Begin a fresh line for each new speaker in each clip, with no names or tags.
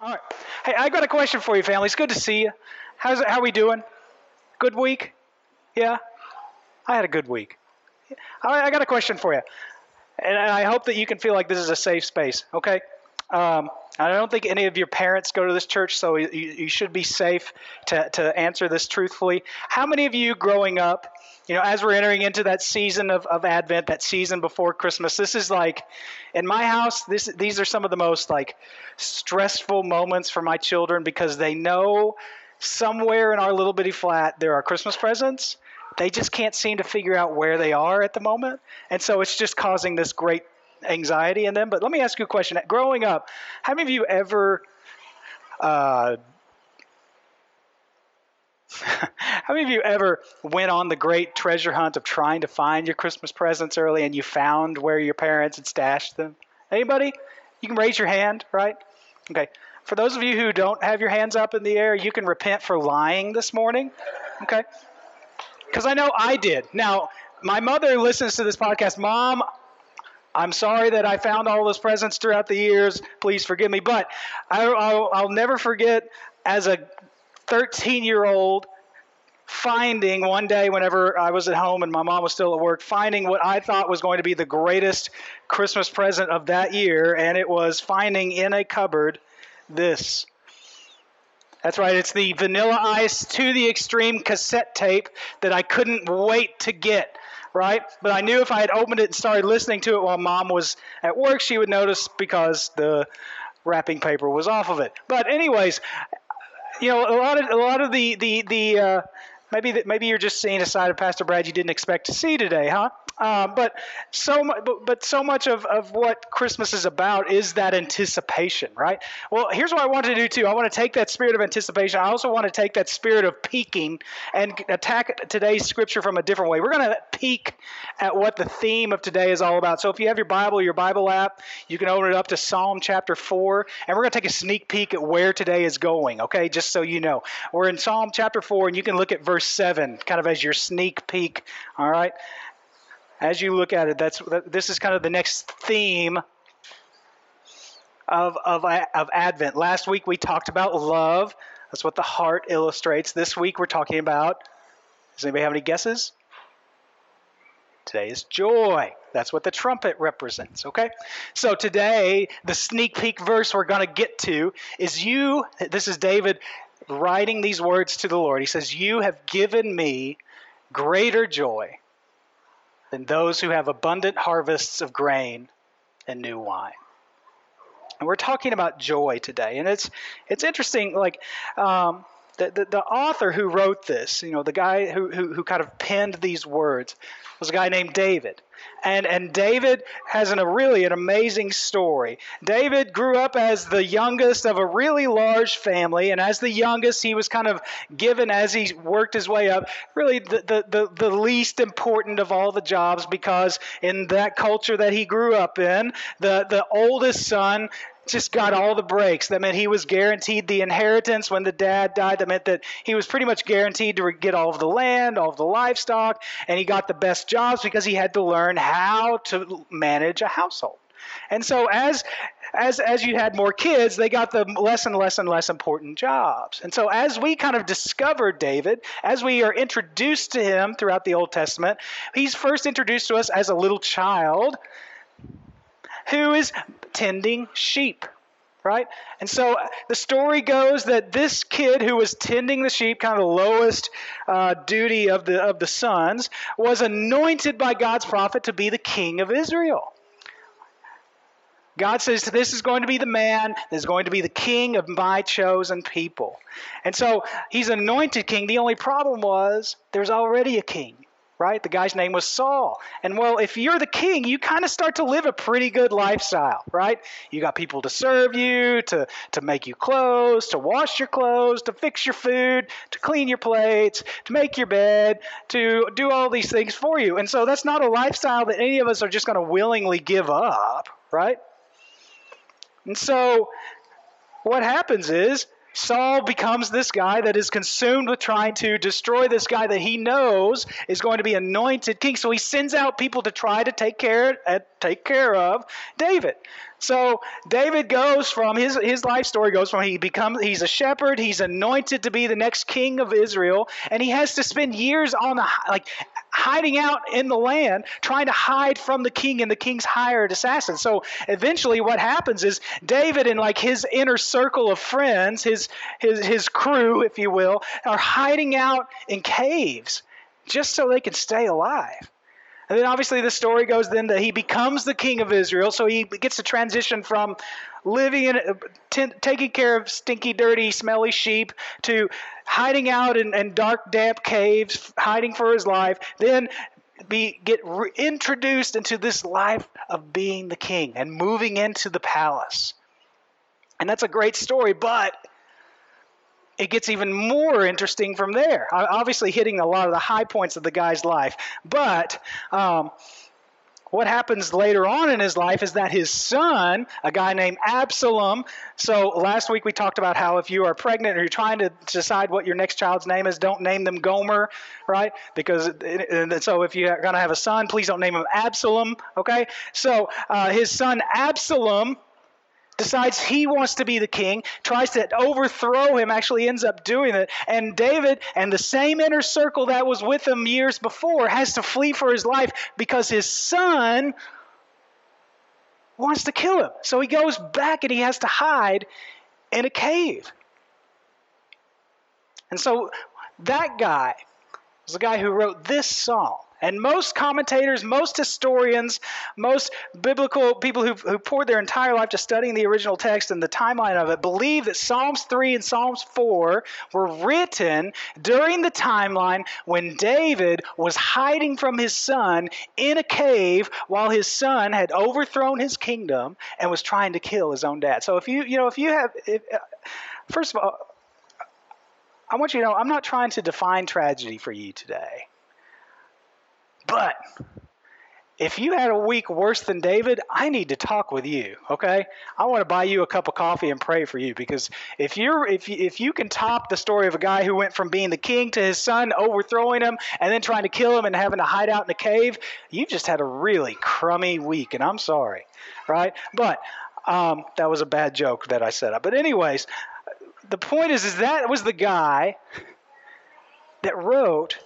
All right. Hey, I got a question for you, family. It's good to see you. How's it, how we doing? Good week? Yeah? I had a good week. All right, I got a question for you. And I hope that you can feel like this is a safe space, okay? Um, I don't think any of your parents go to this church, so you, you should be safe to, to answer this truthfully. How many of you growing up, you know, as we're entering into that season of, of Advent, that season before Christmas, this is like, in my house, this, these are some of the most like stressful moments for my children because they know somewhere in our little bitty flat there are Christmas presents. They just can't seem to figure out where they are at the moment. And so it's just causing this great anxiety in them. But let me ask you a question. Growing up, how many of you ever uh, how many of you ever went on the great treasure hunt of trying to find your Christmas presents early and you found where your parents had stashed them? Anybody? You can raise your hand, right? Okay. For those of you who don't have your hands up in the air, you can repent for lying this morning. Okay? Because I know I did. Now, my mother listens to this podcast. Mom, I'm sorry that I found all those presents throughout the years. Please forgive me. But I, will I'll never forget as a 13 year old finding one day whenever I was at home and my mom was still at work, finding what I thought was going to be the greatest Christmas present of that year. And it was finding in a cupboard this. That's right, it's the Vanilla Ice to the Extreme cassette tape that I couldn't wait to get right? But I knew if I had opened it and started listening to it while mom was at work, she would notice because the wrapping paper was off of it. But anyways, you know, a lot of a lot of the the the uh, maybe that maybe you're just seeing a side of Pastor Brad you didn't expect to see today, huh? Uh, but so but, but so much of, of what Christmas is about is that anticipation, right? Well, here's what I want to do too. I want to take that spirit of anticipation. I also want to take that spirit of peeking and attack today's scripture from a different way. We're going to peek at what the theme of today is all about. So if you have your Bible, your Bible app, you can open it up to Psalm chapter 4, and we're going to take a sneak peek at where today is going, okay? Just so you know. We're in Psalm chapter 4, and you can look at verse 7 kind of as your sneak peek, all right? as you look at it, that's this is kind of the next theme of, of, of Advent. Last week we talked about love. That's what the heart illustrates. This week we're talking about. Does anybody have any guesses? Today is joy. That's what the trumpet represents, okay? So today, the sneak peek verse we're going to get to is you, this is David writing these words to the Lord. He says, You have given me greater joy than those who have abundant harvests of grain and new wine. And we're talking about joy today, and it's it's interesting. Like um, the, the, the author who wrote this, you know, the guy who, who who kind of penned these words, was a guy named David. And, and David has an, a really an amazing story. David grew up as the youngest of a really large family, and as the youngest, he was kind of given as he worked his way up, really the, the, the, the least important of all the jobs because in that culture that he grew up in, the, the oldest son just got all the breaks. That meant he was guaranteed the inheritance when the dad died. That meant that he was pretty much guaranteed to get all of the land, all of the livestock, and he got the best jobs because he had to learn how to manage a household. And so as as as you had more kids, they got the less and less and less important jobs. And so as we kind of discover David, as we are introduced to him throughout the Old Testament, he's first introduced to us as a little child who is tending sheep right? And so uh, the story goes that this kid who was tending the sheep, kind of the lowest uh, duty of the of the sons, was anointed by God's prophet to be the king of Israel. God says, This is going to be the man that is going to be the king of my chosen people. And so he's anointed king. The only problem was there's already a king right? The guy's name was Saul. And well, if you're the king, you kind of start to live a pretty good lifestyle, right? You got people to serve you, to, to make you clothes, to wash your clothes, to fix your food, to clean your plates, to make your bed, to do all these things for you. And so that's not a lifestyle that any of us are just going to willingly give up, right? And so what happens is Saul becomes this guy that is consumed with trying to destroy this guy that he knows is going to be anointed king. So he sends out people to try to take care uh, take care of David. So David goes from his his life story goes from he becomes he's a shepherd, he's anointed to be the next king of Israel, and he has to spend years on the like hiding out in the land, trying to hide from the king and the king's hired assassins. So eventually, what happens is David and like his inner circle of friends, his his his crew, if you will, are hiding out in caves just so they can stay alive. And then obviously the story goes then that he becomes the king of Israel. So he gets to transition from living in, uh, t- taking care of stinky, dirty, smelly sheep to hiding out in, in dark, damp caves, hiding for his life. Then be get introduced into this life of being the king and moving into the palace. And that's a great story, but it gets even more interesting from there. Obviously, hitting a lot of the high points of the guy's life. But um, what happens later on in his life is that his son, a guy named Absalom, so last week we talked about how if you are pregnant or you're trying to decide what your next child's name is, don't name them Gomer, right? Because so if you're going to have a son, please don't name him Absalom, okay? So uh, his son Absalom decides he wants to be the king, tries to overthrow him, actually ends up doing it. And David and the same inner circle that was with him years before has to flee for his life because his son wants to kill him. So he goes back and he has to hide in a cave. And so that guy was the guy who wrote this psalm. And most commentators, most historians, most biblical people who've, who poured their entire life to studying the original text and the timeline of it believe that Psalms 3 and Psalms 4 were written during the timeline when David was hiding from his son in a cave while his son had overthrown his kingdom and was trying to kill his own dad. So if you, you know, if you have, if, uh, first of all, I want you to know I'm not trying to define tragedy for you today. But if you had a week worse than David, I need to talk with you, okay? I want to buy you a cup of coffee and pray for you because if you're if you, if you can top the story of a guy who went from being the king to his son overthrowing him and then trying to kill him and having to hide out in a cave, you just had a really crummy week, and I'm sorry, right? But um, that was a bad joke that I set up. But anyways, the point is, is that was the guy that wrote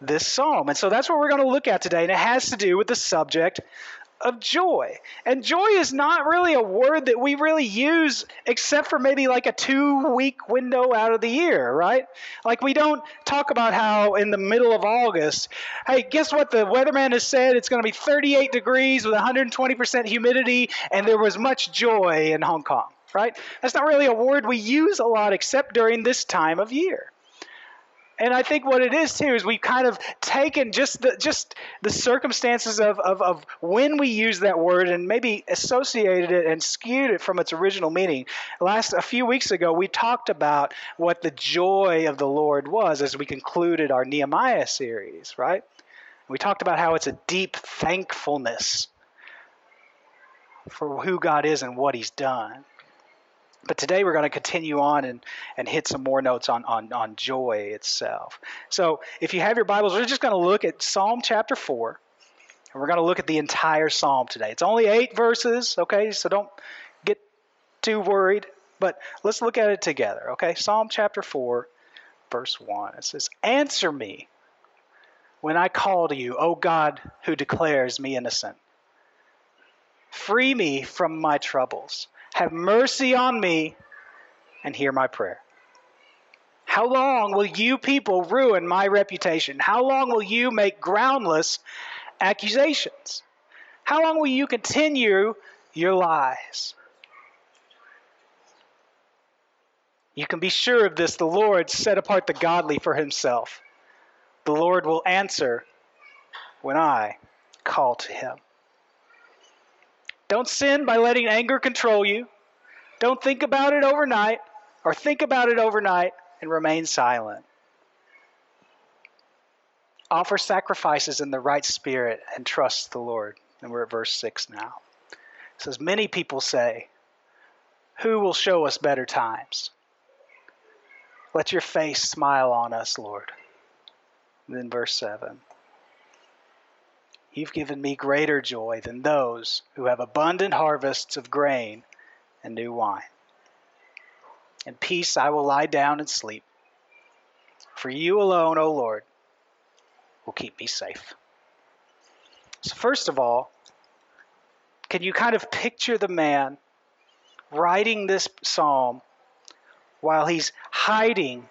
this psalm. And so that's what we're going to look at today, and it has to do with the subject of joy. And joy is not really a word that we really use except for maybe like a two week window out of the year, right? Like we don't talk about how in the middle of August, hey, guess what? The weatherman has said it's going to be 38 degrees with 120% humidity, and there was much joy in Hong Kong, right? That's not really a word we use a lot except during this time of year. And I think what it is too is we've kind of taken just the just the circumstances of, of, of when we use that word and maybe associated it and skewed it from its original meaning. Last a few weeks ago we talked about what the joy of the Lord was as we concluded our Nehemiah series, right? We talked about how it's a deep thankfulness for who God is and what He's done. But today we're going to continue on and, and hit some more notes on, on, on joy itself. So if you have your Bibles, we're just going to look at Psalm chapter 4. And we're going to look at the entire psalm today. It's only eight verses, okay? So don't get too worried. But let's look at it together, okay? Psalm chapter 4, verse 1. It says, Answer me when I call to you, O God who declares me innocent. Free me from my troubles. Have mercy on me and hear my prayer. How long will you people ruin my reputation? How long will you make groundless accusations? How long will you continue your lies? You can be sure of this the Lord set apart the godly for himself. The Lord will answer when I call to him. Don't sin by letting anger control you. Don't think about it overnight or think about it overnight and remain silent. Offer sacrifices in the right spirit and trust the Lord. And we're at verse 6 now. It says, Many people say, Who will show us better times? Let your face smile on us, Lord. And then verse 7 You've given me greater joy than those who have abundant harvests of grain and new wine. In peace I will lie down and sleep. For you alone, O Lord, will keep me safe. So, first of all, can you kind of picture the man writing this psalm while he's hiding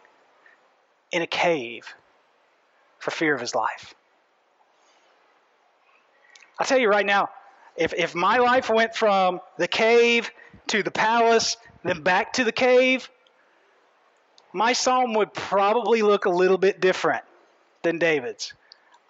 in a cave for fear of his life? I'll tell you right now, if, if my life went from the cave to the palace, then back to the cave, my psalm would probably look a little bit different than David's.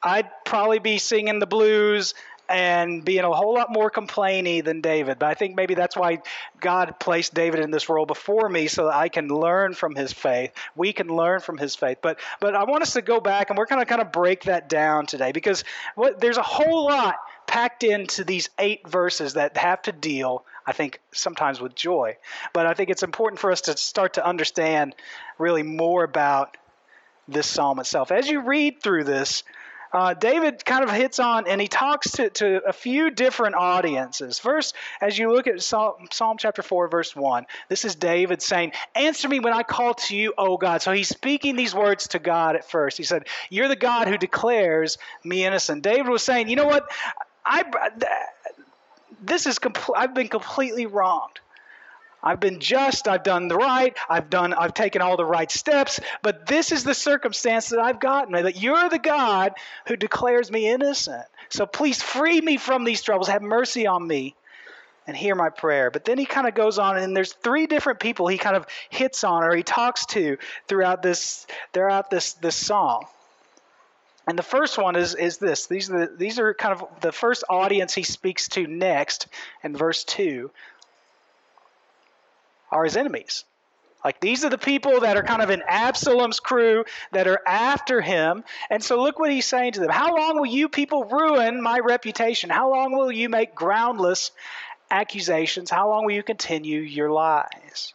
I'd probably be singing the blues and being a whole lot more complainy than David. But I think maybe that's why God placed David in this role before me so that I can learn from his faith. We can learn from his faith. But but I want us to go back and we're going to kind of break that down today because what, there's a whole lot packed into these eight verses that have to deal, I think, sometimes with joy. But I think it's important for us to start to understand really more about this psalm itself. As you read through this, uh, David kind of hits on and he talks to, to a few different audiences. First, as you look at Psalm, Psalm chapter 4, verse 1, this is David saying, Answer me when I call to you, O God. So he's speaking these words to God at first. He said, You're the God who declares me innocent. David was saying, You know what? I, this is compl- I've been completely wronged. I've been just, I've done the right, I've done I've taken all the right steps, but this is the circumstance that I've gotten. That you're the God who declares me innocent. So please free me from these troubles. Have mercy on me and hear my prayer. But then he kind of goes on and there's three different people he kind of hits on or he talks to throughout this throughout this this psalm. And the first one is is this. These are the, these are kind of the first audience he speaks to next in verse 2 are his enemies. Like these are the people that are kind of in Absalom's crew that are after him. And so look what he's saying to them. How long will you people ruin my reputation? How long will you make groundless accusations? How long will you continue your lies?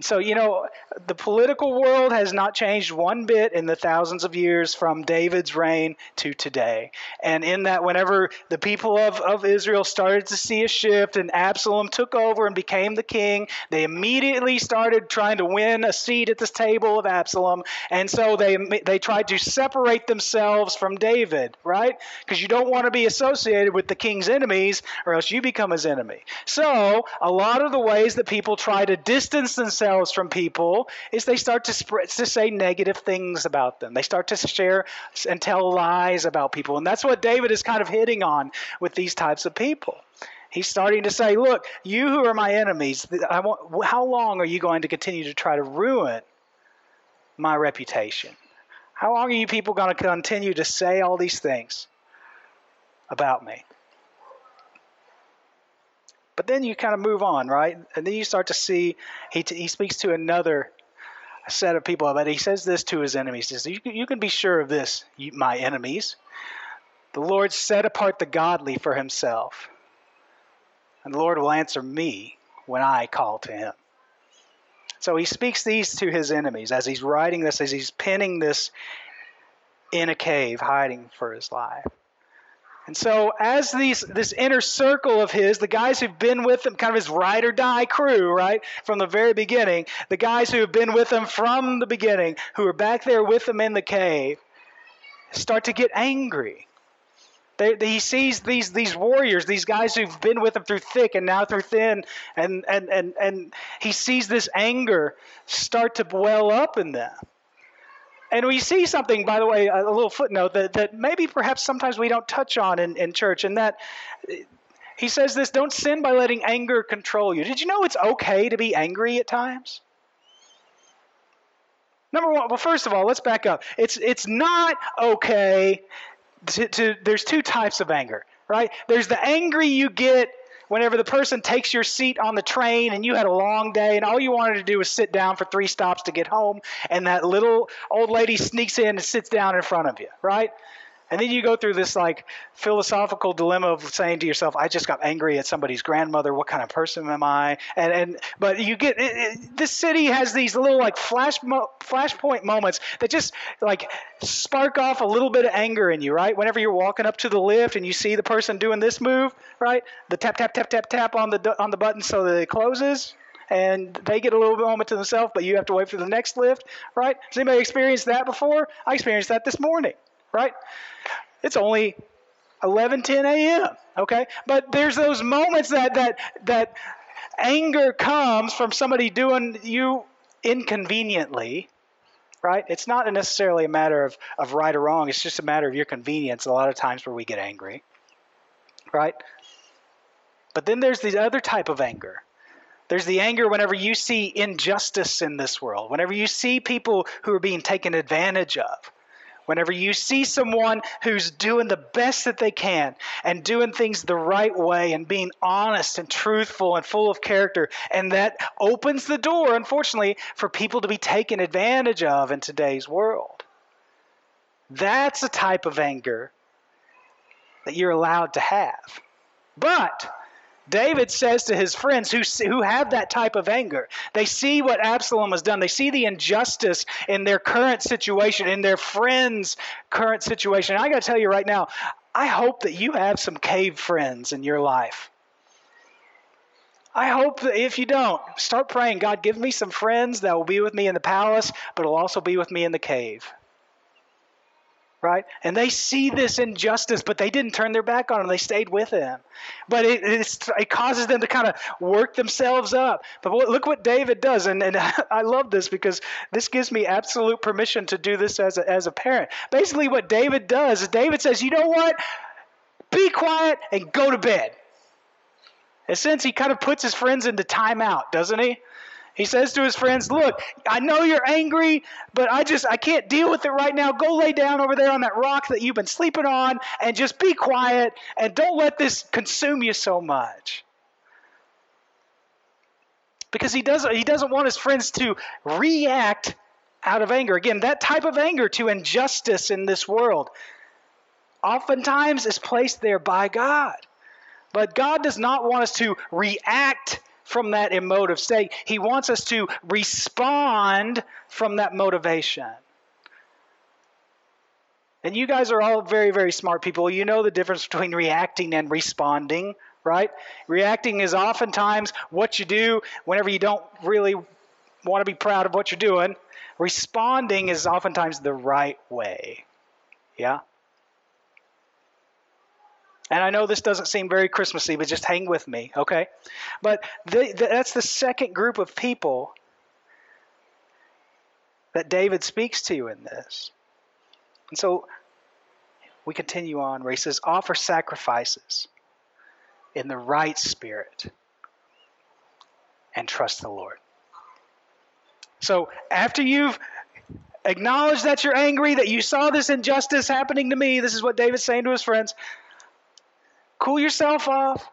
So, you know, the political world has not changed one bit in the thousands of years from David's reign to today. And in that, whenever the people of, of Israel started to see a shift and Absalom took over and became the king, they immediately started trying to win a seat at this table of Absalom. And so they, they tried to separate themselves from David, right? Because you don't want to be associated with the king's enemies or else you become his enemy. So, a lot of the ways that people try to distance themselves themselves from people is they start to spread, to say negative things about them. They start to share and tell lies about people, and that's what David is kind of hitting on with these types of people. He's starting to say, "Look, you who are my enemies, want, how long are you going to continue to try to ruin my reputation? How long are you people going to continue to say all these things about me?" But then you kind of move on, right? And then you start to see he, t- he speaks to another set of people, but he says this to his enemies. Says, you, you can be sure of this, you, my enemies. The Lord set apart the godly for himself, and the Lord will answer me when I call to him. So he speaks these to his enemies as he's writing this, as he's penning this in a cave, hiding for his life. And so, as these this inner circle of his, the guys who've been with him, kind of his ride or die crew, right, from the very beginning, the guys who have been with him from the beginning, who are back there with him in the cave, start to get angry. They, they, he sees these these warriors, these guys who've been with him through thick and now through thin, and and and and he sees this anger start to well up in them. And we see something, by the way, a little footnote that, that maybe perhaps sometimes we don't touch on in, in church, and that he says this don't sin by letting anger control you. Did you know it's okay to be angry at times? Number one, well, first of all, let's back up. It's, it's not okay to, to, there's two types of anger, right? There's the angry you get whenever the person takes your seat on the train and you had a long day and all you wanted to do was sit down for three stops to get home and that little old lady sneaks in and sits down in front of you, right? And then you go through this like philosophical dilemma of saying to yourself, "I just got angry at somebody's grandmother. What kind of person am I?" And and but you get it, it, this city has these little like flash mo- flashpoint moments that just like spark off a little bit of anger in you, right? Whenever you're walking up to the lift and you see the person doing this move, right? The tap tap tap tap tap on the on the button so that it closes and they get a little moment to themselves, but you have to wait for the next lift, right? Has anybody experienced that before? I experienced that this morning, right? It's only 11:10 a.m. Okay, but there's those moments that that that anger comes from somebody doing you inconveniently, right? It's not necessarily a matter of, of right or wrong. It's just a matter of your convenience. A lot of times where we get angry, right? But then there's the other type of anger. There's the anger whenever you see injustice in this world, whenever you see people who are being taken advantage of, Whenever you see someone who's doing the best that they can and doing things the right way and being honest and truthful and full of character, and that opens the door, unfortunately, for people to be taken advantage of in today's world. That's a type of anger that you're allowed to have. But David says to his friends who, who have that type of anger, they see what Absalom has done. They see the injustice in their current situation, in their friend's current situation. I got to tell you right now, I hope that you have some cave friends in your life. I hope that if you don't, start praying God, give me some friends that will be with me in the palace, but will also be with me in the cave right? And they see this injustice, but they didn't turn their back on him. They stayed with him. But it, it causes them to kind of work themselves up. But look what David does. And, and I love this because this gives me absolute permission to do this as a, as a parent. Basically, what David does is David says, you know what? Be quiet and go to bed. In a sense, he kind of puts his friends into timeout, doesn't he? He says to his friends, Look, I know you're angry, but I just I can't deal with it right now. Go lay down over there on that rock that you've been sleeping on and just be quiet and don't let this consume you so much. Because he doesn't he doesn't want his friends to react out of anger. Again, that type of anger to injustice in this world oftentimes is placed there by God. But God does not want us to react from that emotive state. He wants us to respond from that motivation. And you guys are all very, very smart people. You know the difference between reacting and responding, right? Reacting is oftentimes what you do whenever you don't really want to be proud of what you're doing. Responding is oftentimes the right way. Yeah? And I know this doesn't seem very Christmassy, but just hang with me, okay? But the, the, that's the second group of people that David speaks to in this. And so we continue on where he says, offer sacrifices in the right spirit and trust the Lord. So after you've acknowledged that you're angry, that you saw this injustice happening to me, this is what David's saying to his friends Cool yourself off.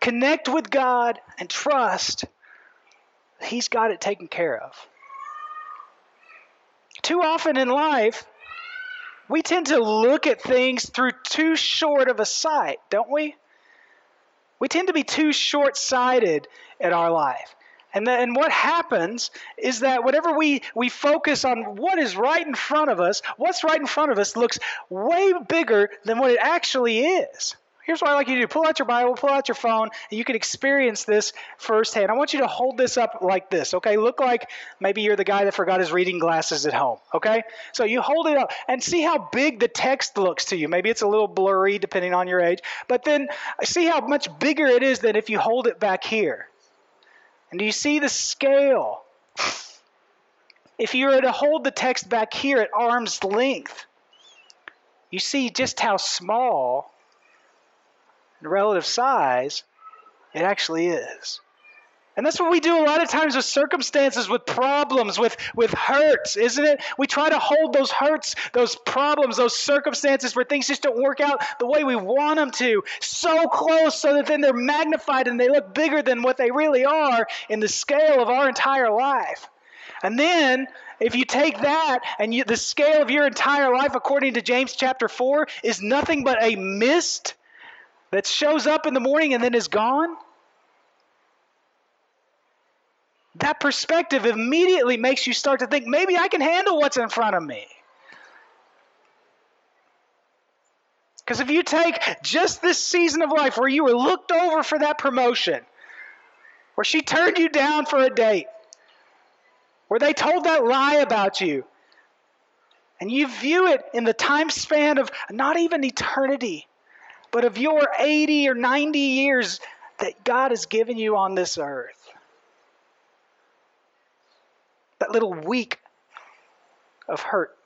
Connect with God and trust He's got it taken care of. Too often in life, we tend to look at things through too short of a sight, don't we? We tend to be too short sighted in our life. And, then what happens is that whatever we, we focus on what is right in front of us, what's right in front of us looks way bigger than what it actually is. Here's what I like you to do pull out your Bible, pull out your phone, and you can experience this firsthand. I want you to hold this up like this, okay? Look like maybe you're the guy that forgot his reading glasses at home, okay? So you hold it up and see how big the text looks to you. Maybe it's a little blurry depending on your age, but then see how much bigger it is than if you hold it back here. And do you see the scale? If you were to hold the text back here at arm's length, you see just how small in relative size, it actually is. And that's what we do a lot of times with circumstances, with problems, with, with hurts, isn't it? We try to hold those hurts, those problems, those circumstances where things just don't work out the way we want them to, so close so that then they're magnified and they look bigger than what they really are in the scale of our entire life. And then, if you take that and you, the scale of your entire life, according to James chapter 4, is nothing but a mist that shows up in the morning and then is gone, that perspective immediately makes you start to think maybe I can handle what's in front of me. Because if you take just this season of life where you were looked over for that promotion, where she turned you down for a date, where they told that lie about you, and you view it in the time span of not even eternity, but of your 80 or 90 years that God has given you on this earth. That little week of hurt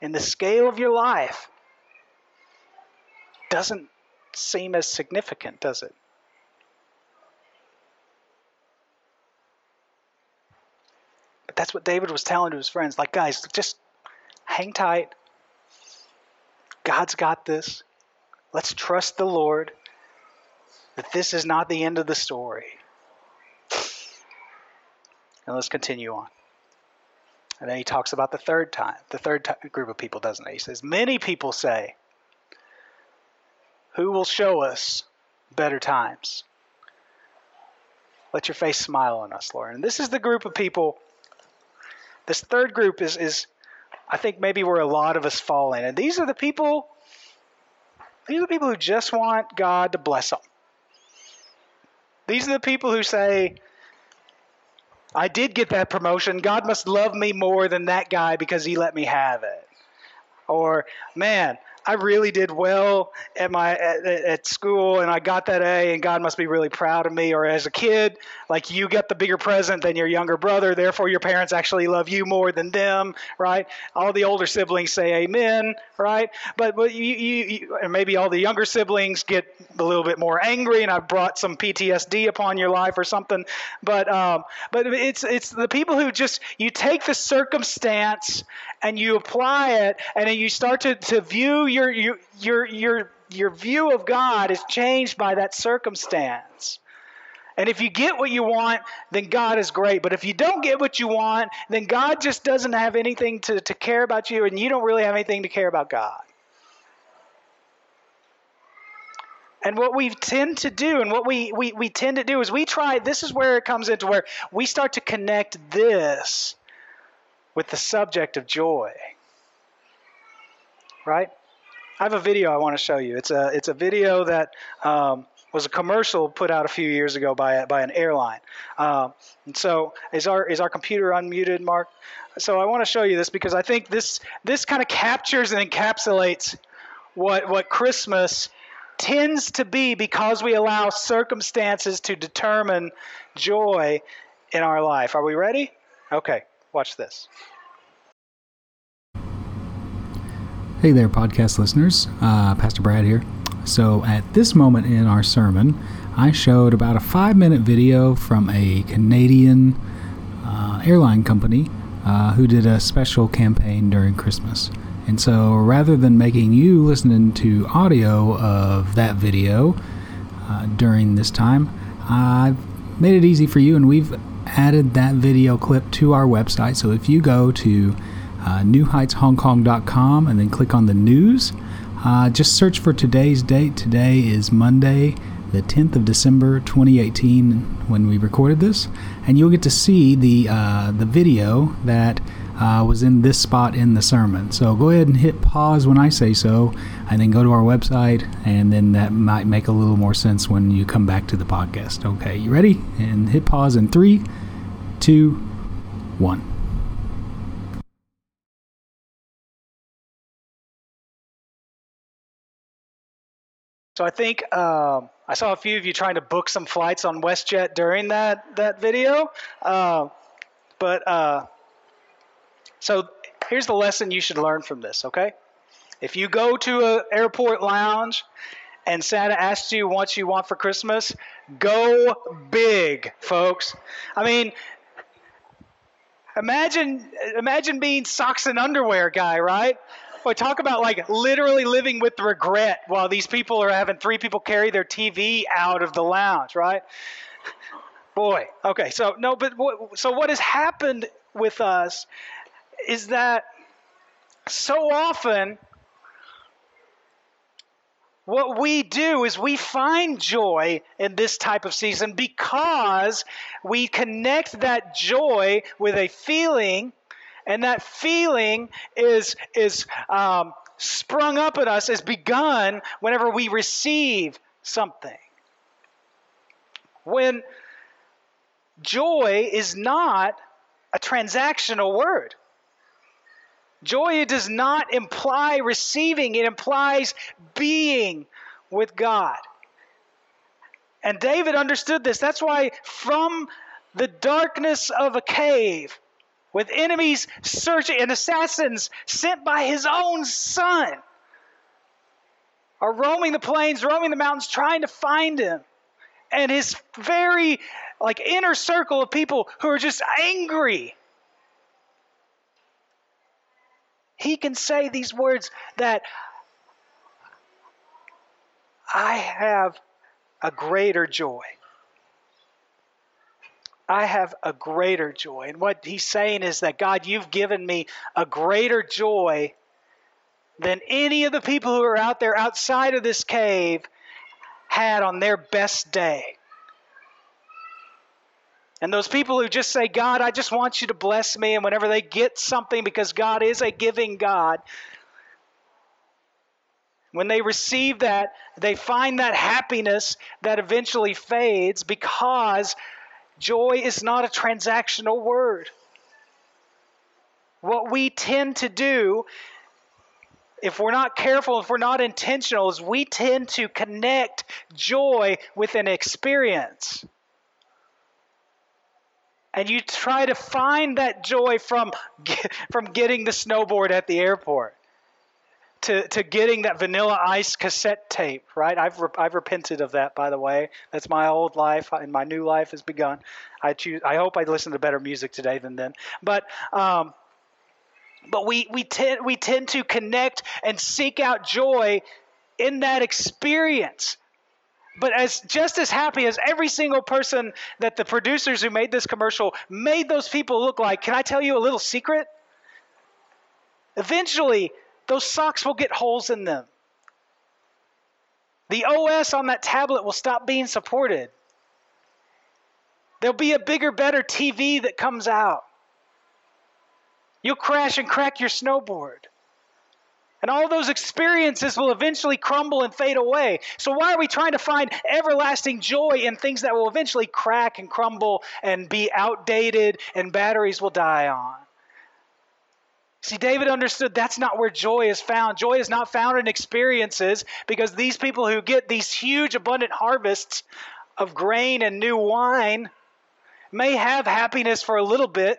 in the scale of your life doesn't seem as significant, does it? But that's what David was telling to his friends. Like, guys, just hang tight. God's got this. Let's trust the Lord that this is not the end of the story. And let's continue on. And then he talks about the third time, the third group of people, doesn't he? He says, Many people say, Who will show us better times? Let your face smile on us, Lord. And this is the group of people. This third group is, is I think, maybe where a lot of us fall in. And these are the people. These are the people who just want God to bless them. These are the people who say, I did get that promotion. God must love me more than that guy because he let me have it. Or, man, I really did well at my at, at, school and I got that A and God must be really proud of me. Or as a kid like you get the bigger present than your younger brother therefore your parents actually love you more than them right? All the older siblings say amen right? But but you, you, you and maybe all the younger siblings get a little bit more angry and I've brought some PTSD upon your life or something. But um but it's it's the people who just you take the circumstance and you apply it and then you start to, to view your, your, your, your, your view of God is changed by that circumstance. And if you get what you want, then God is great. But if you don't get what you want, then God just doesn't have anything to, to care about you, and you don't really have anything to care about God. And what we tend to do, and what we, we, we tend to do, is we try, this is where it comes into where we start to connect this with the subject of joy. Right? I have a video I want to show you. It's a it's a video that um, was a commercial put out a few years ago by by an airline. Um, and so is our is our computer unmuted, Mark? So I want to show you this because I think this this kind of captures and encapsulates what what Christmas tends to be because we allow circumstances to determine joy in our life. Are we ready? Okay, watch this.
Hey there, podcast listeners. Uh, Pastor Brad here. So, at this moment in our sermon, I showed about a five minute video from a Canadian uh, airline company uh, who did a special campaign during Christmas. And so, rather than making you listening to audio of that video uh, during this time, I've made it easy for you and we've added that video clip to our website. So, if you go to uh, newheightshongkong.com and then click on the news. Uh, just search for today's date. Today is Monday, the 10th of December 2018, when we recorded this, and you'll get to see the uh, the video that uh, was in this spot in the sermon. So go ahead and hit pause when I say so, and then go to our website, and then that might make a little more sense when you come back to the podcast. Okay, you ready? And hit pause in three, two, one.
So I think um, I saw a few of you trying to book some flights on WestJet during that that video. Uh, but uh, so here's the lesson you should learn from this. Okay, if you go to an airport lounge and Santa asks you what you want for Christmas, go big, folks. I mean, imagine imagine being socks and underwear guy, right? Boy, talk about like literally living with regret while these people are having three people carry their TV out of the lounge, right? Boy, okay, so no, but so what has happened with us is that so often what we do is we find joy in this type of season because we connect that joy with a feeling, and that feeling is is um, sprung up in us, is begun whenever we receive something. When joy is not a transactional word. Joy does not imply receiving, it implies being with God. And David understood this. That's why, from the darkness of a cave, with enemies searching and assassins sent by his own son, are roaming the plains, roaming the mountains, trying to find him. And his very like inner circle of people who are just angry he can say these words that I have a greater joy. I have a greater joy. And what he's saying is that God, you've given me a greater joy than any of the people who are out there outside of this cave had on their best day. And those people who just say, God, I just want you to bless me, and whenever they get something, because God is a giving God, when they receive that, they find that happiness that eventually fades because joy is not a transactional word. What we tend to do, if we're not careful, if we're not intentional, is we tend to connect joy with an experience and you try to find that joy from from getting the snowboard at the airport. To, to getting that vanilla ice cassette tape right? I've, re- I've repented of that by the way. That's my old life and my new life has begun. I choose I hope I listen to better music today than then. But um, but we we tend we tend to connect and seek out joy in that experience but as just as happy as every single person that the producers who made this commercial made those people look like, can I tell you a little secret? Eventually, those socks will get holes in them. The OS on that tablet will stop being supported. There'll be a bigger, better TV that comes out. You'll crash and crack your snowboard. And all those experiences will eventually crumble and fade away. So, why are we trying to find everlasting joy in things that will eventually crack and crumble and be outdated and batteries will die on? See, David understood that's not where joy is found. Joy is not found in experiences because these people who get these huge, abundant harvests of grain and new wine may have happiness for a little bit,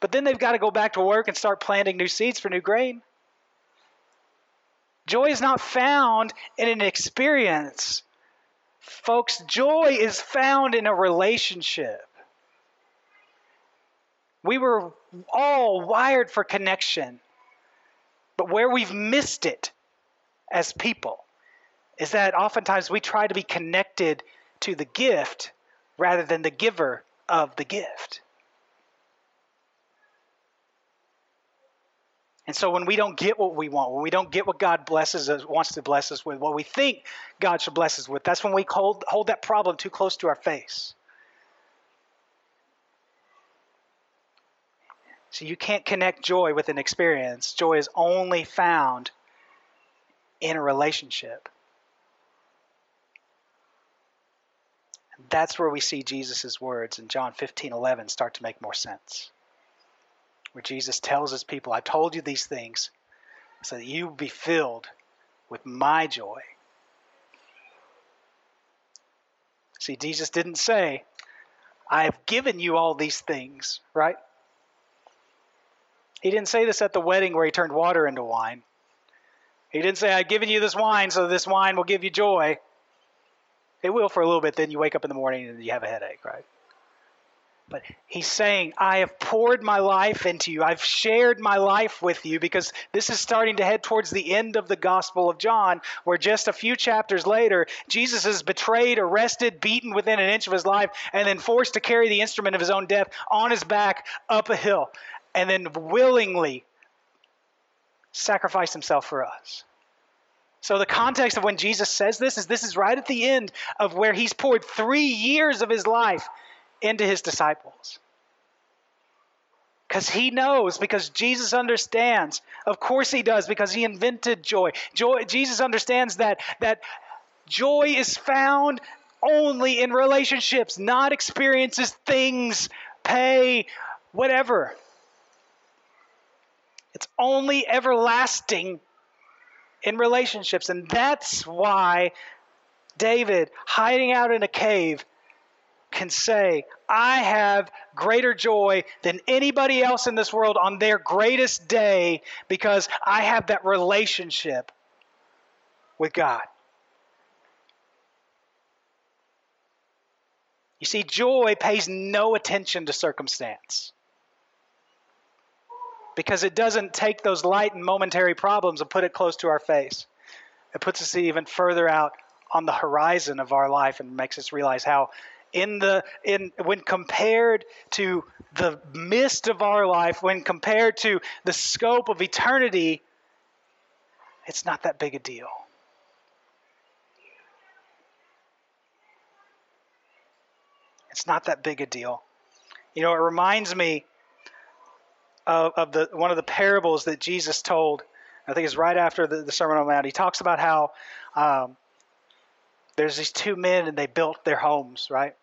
but then they've got to go back to work and start planting new seeds for new grain. Joy is not found in an experience. Folks, joy is found in a relationship. We were all wired for connection, but where we've missed it as people is that oftentimes we try to be connected to the gift rather than the giver of the gift. And so when we don't get what we want, when we don't get what God blesses us, wants to bless us with, what we think God should bless us with, that's when we hold, hold that problem too close to our face. So you can't connect joy with an experience. Joy is only found in a relationship. That's where we see Jesus' words in John 15 11 start to make more sense where Jesus tells his people, I told you these things so that you will be filled with my joy. See, Jesus didn't say, I have given you all these things, right? He didn't say this at the wedding where he turned water into wine. He didn't say, I've given you this wine so this wine will give you joy. It will for a little bit, then you wake up in the morning and you have a headache, right? But he's saying, I have poured my life into you. I've shared my life with you because this is starting to head towards the end of the Gospel of John, where just a few chapters later, Jesus is betrayed, arrested, beaten within an inch of his life, and then forced to carry the instrument of his own death on his back up a hill, and then willingly sacrifice himself for us. So, the context of when Jesus says this is this is right at the end of where he's poured three years of his life into his disciples. Because he knows, because Jesus understands. Of course he does, because he invented joy. Joy Jesus understands that that joy is found only in relationships, not experiences, things, pay, whatever. It's only everlasting in relationships. And that's why David, hiding out in a cave, can say, I have greater joy than anybody else in this world on their greatest day because I have that relationship with God. You see, joy pays no attention to circumstance because it doesn't take those light and momentary problems and put it close to our face. It puts us even further out on the horizon of our life and makes us realize how in the in when compared to the mist of our life, when compared to the scope of eternity, it's not that big a deal. It's not that big a deal. You know, it reminds me of, of the one of the parables that Jesus told. I think it's right after the, the Sermon on the Mount. He talks about how um, there's these two men and they built their homes, right?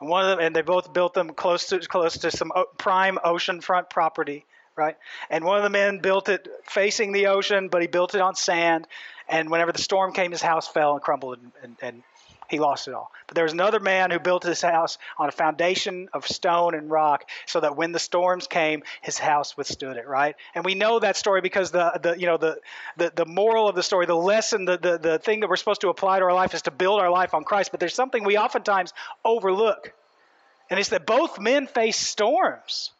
And one of them, and they both built them close to close to some uh, prime oceanfront property, right? And one of the men built it facing the ocean, but he built it on sand. And whenever the storm came, his house fell and crumbled, and, and, and he lost it all. But there was another man who built his house on a foundation of stone and rock, so that when the storms came, his house withstood it. Right? And we know that story because the, the you know the, the the moral of the story, the lesson, the, the the thing that we're supposed to apply to our life is to build our life on Christ. But there's something we oftentimes overlook, and it's that both men face storms.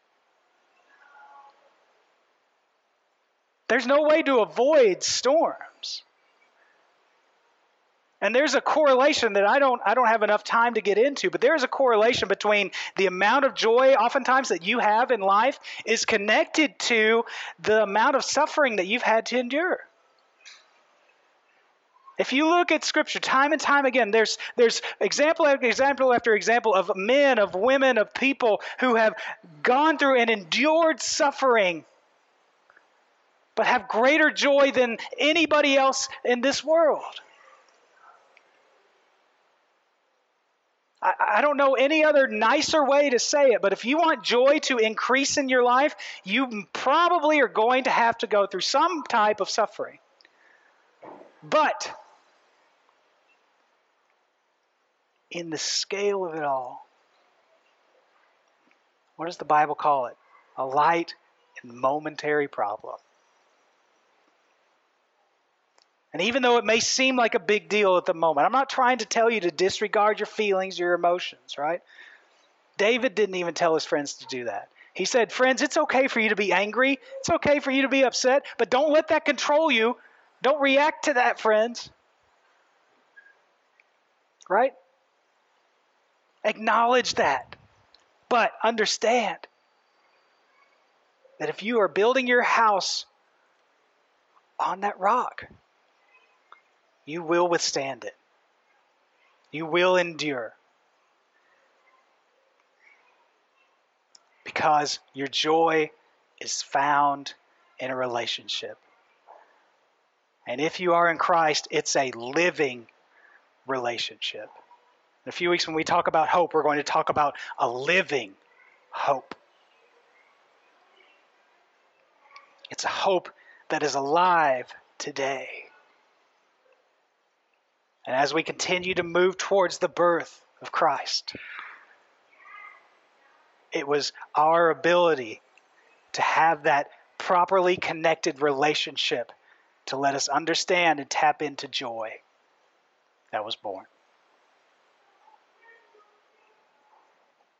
There's no way to avoid storms. And there's a correlation that I don't I don't have enough time to get into, but there's a correlation between the amount of joy oftentimes that you have in life is connected to the amount of suffering that you've had to endure. If you look at scripture time and time again, there's there's example after example after example of men, of women, of people who have gone through and endured suffering but have greater joy than anybody else in this world. I, I don't know any other nicer way to say it, but if you want joy to increase in your life, you probably are going to have to go through some type of suffering. But in the scale of it all, what does the Bible call it? A light and momentary problem. And even though it may seem like a big deal at the moment, I'm not trying to tell you to disregard your feelings, your emotions, right? David didn't even tell his friends to do that. He said, Friends, it's okay for you to be angry. It's okay for you to be upset, but don't let that control you. Don't react to that, friends. Right? Acknowledge that. But understand that if you are building your house on that rock, you will withstand it. You will endure. Because your joy is found in a relationship. And if you are in Christ, it's a living relationship. In a few weeks, when we talk about hope, we're going to talk about a living hope. It's a hope that is alive today and as we continue to move towards the birth of Christ, it was our ability to have that properly connected relationship to let us understand and tap into joy that was born.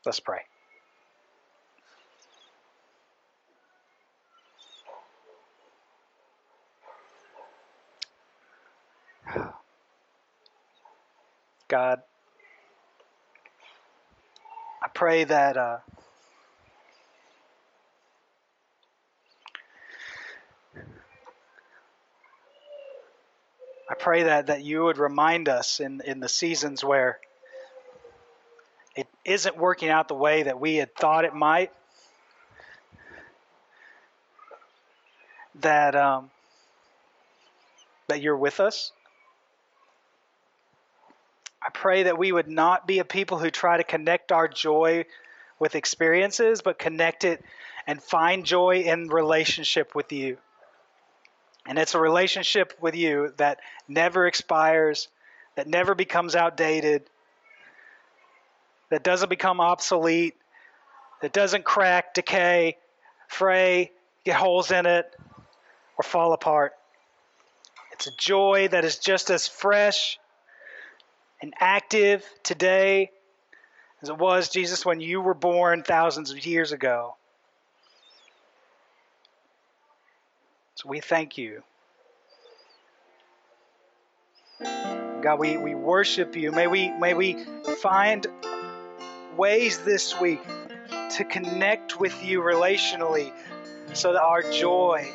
Let's pray. God, I pray that uh, I pray that, that you would remind us in, in the seasons where it isn't working out the way that we had thought it might, that um, that you're with us. I pray that we would not be a people who try to connect our joy with experiences, but connect it and find joy in relationship with you. And it's a relationship with you that never expires, that never becomes outdated, that doesn't become obsolete, that doesn't crack, decay, fray, get holes in it, or fall apart. It's a joy that is just as fresh and active today as it was, Jesus, when you were born thousands of years ago. So we thank you. God, we, we worship you. May we may we find ways this week to connect with you relationally so that our joy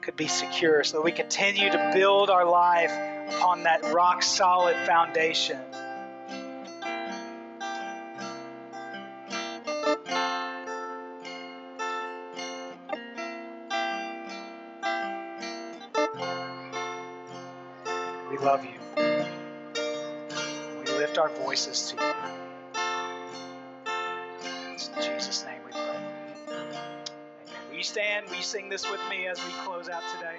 could be secure, so that we continue to build our life upon that rock solid foundation. We love you. We lift our voices to you. It's in Jesus' name we pray. Amen. You stand? You sing this with me as we close out today?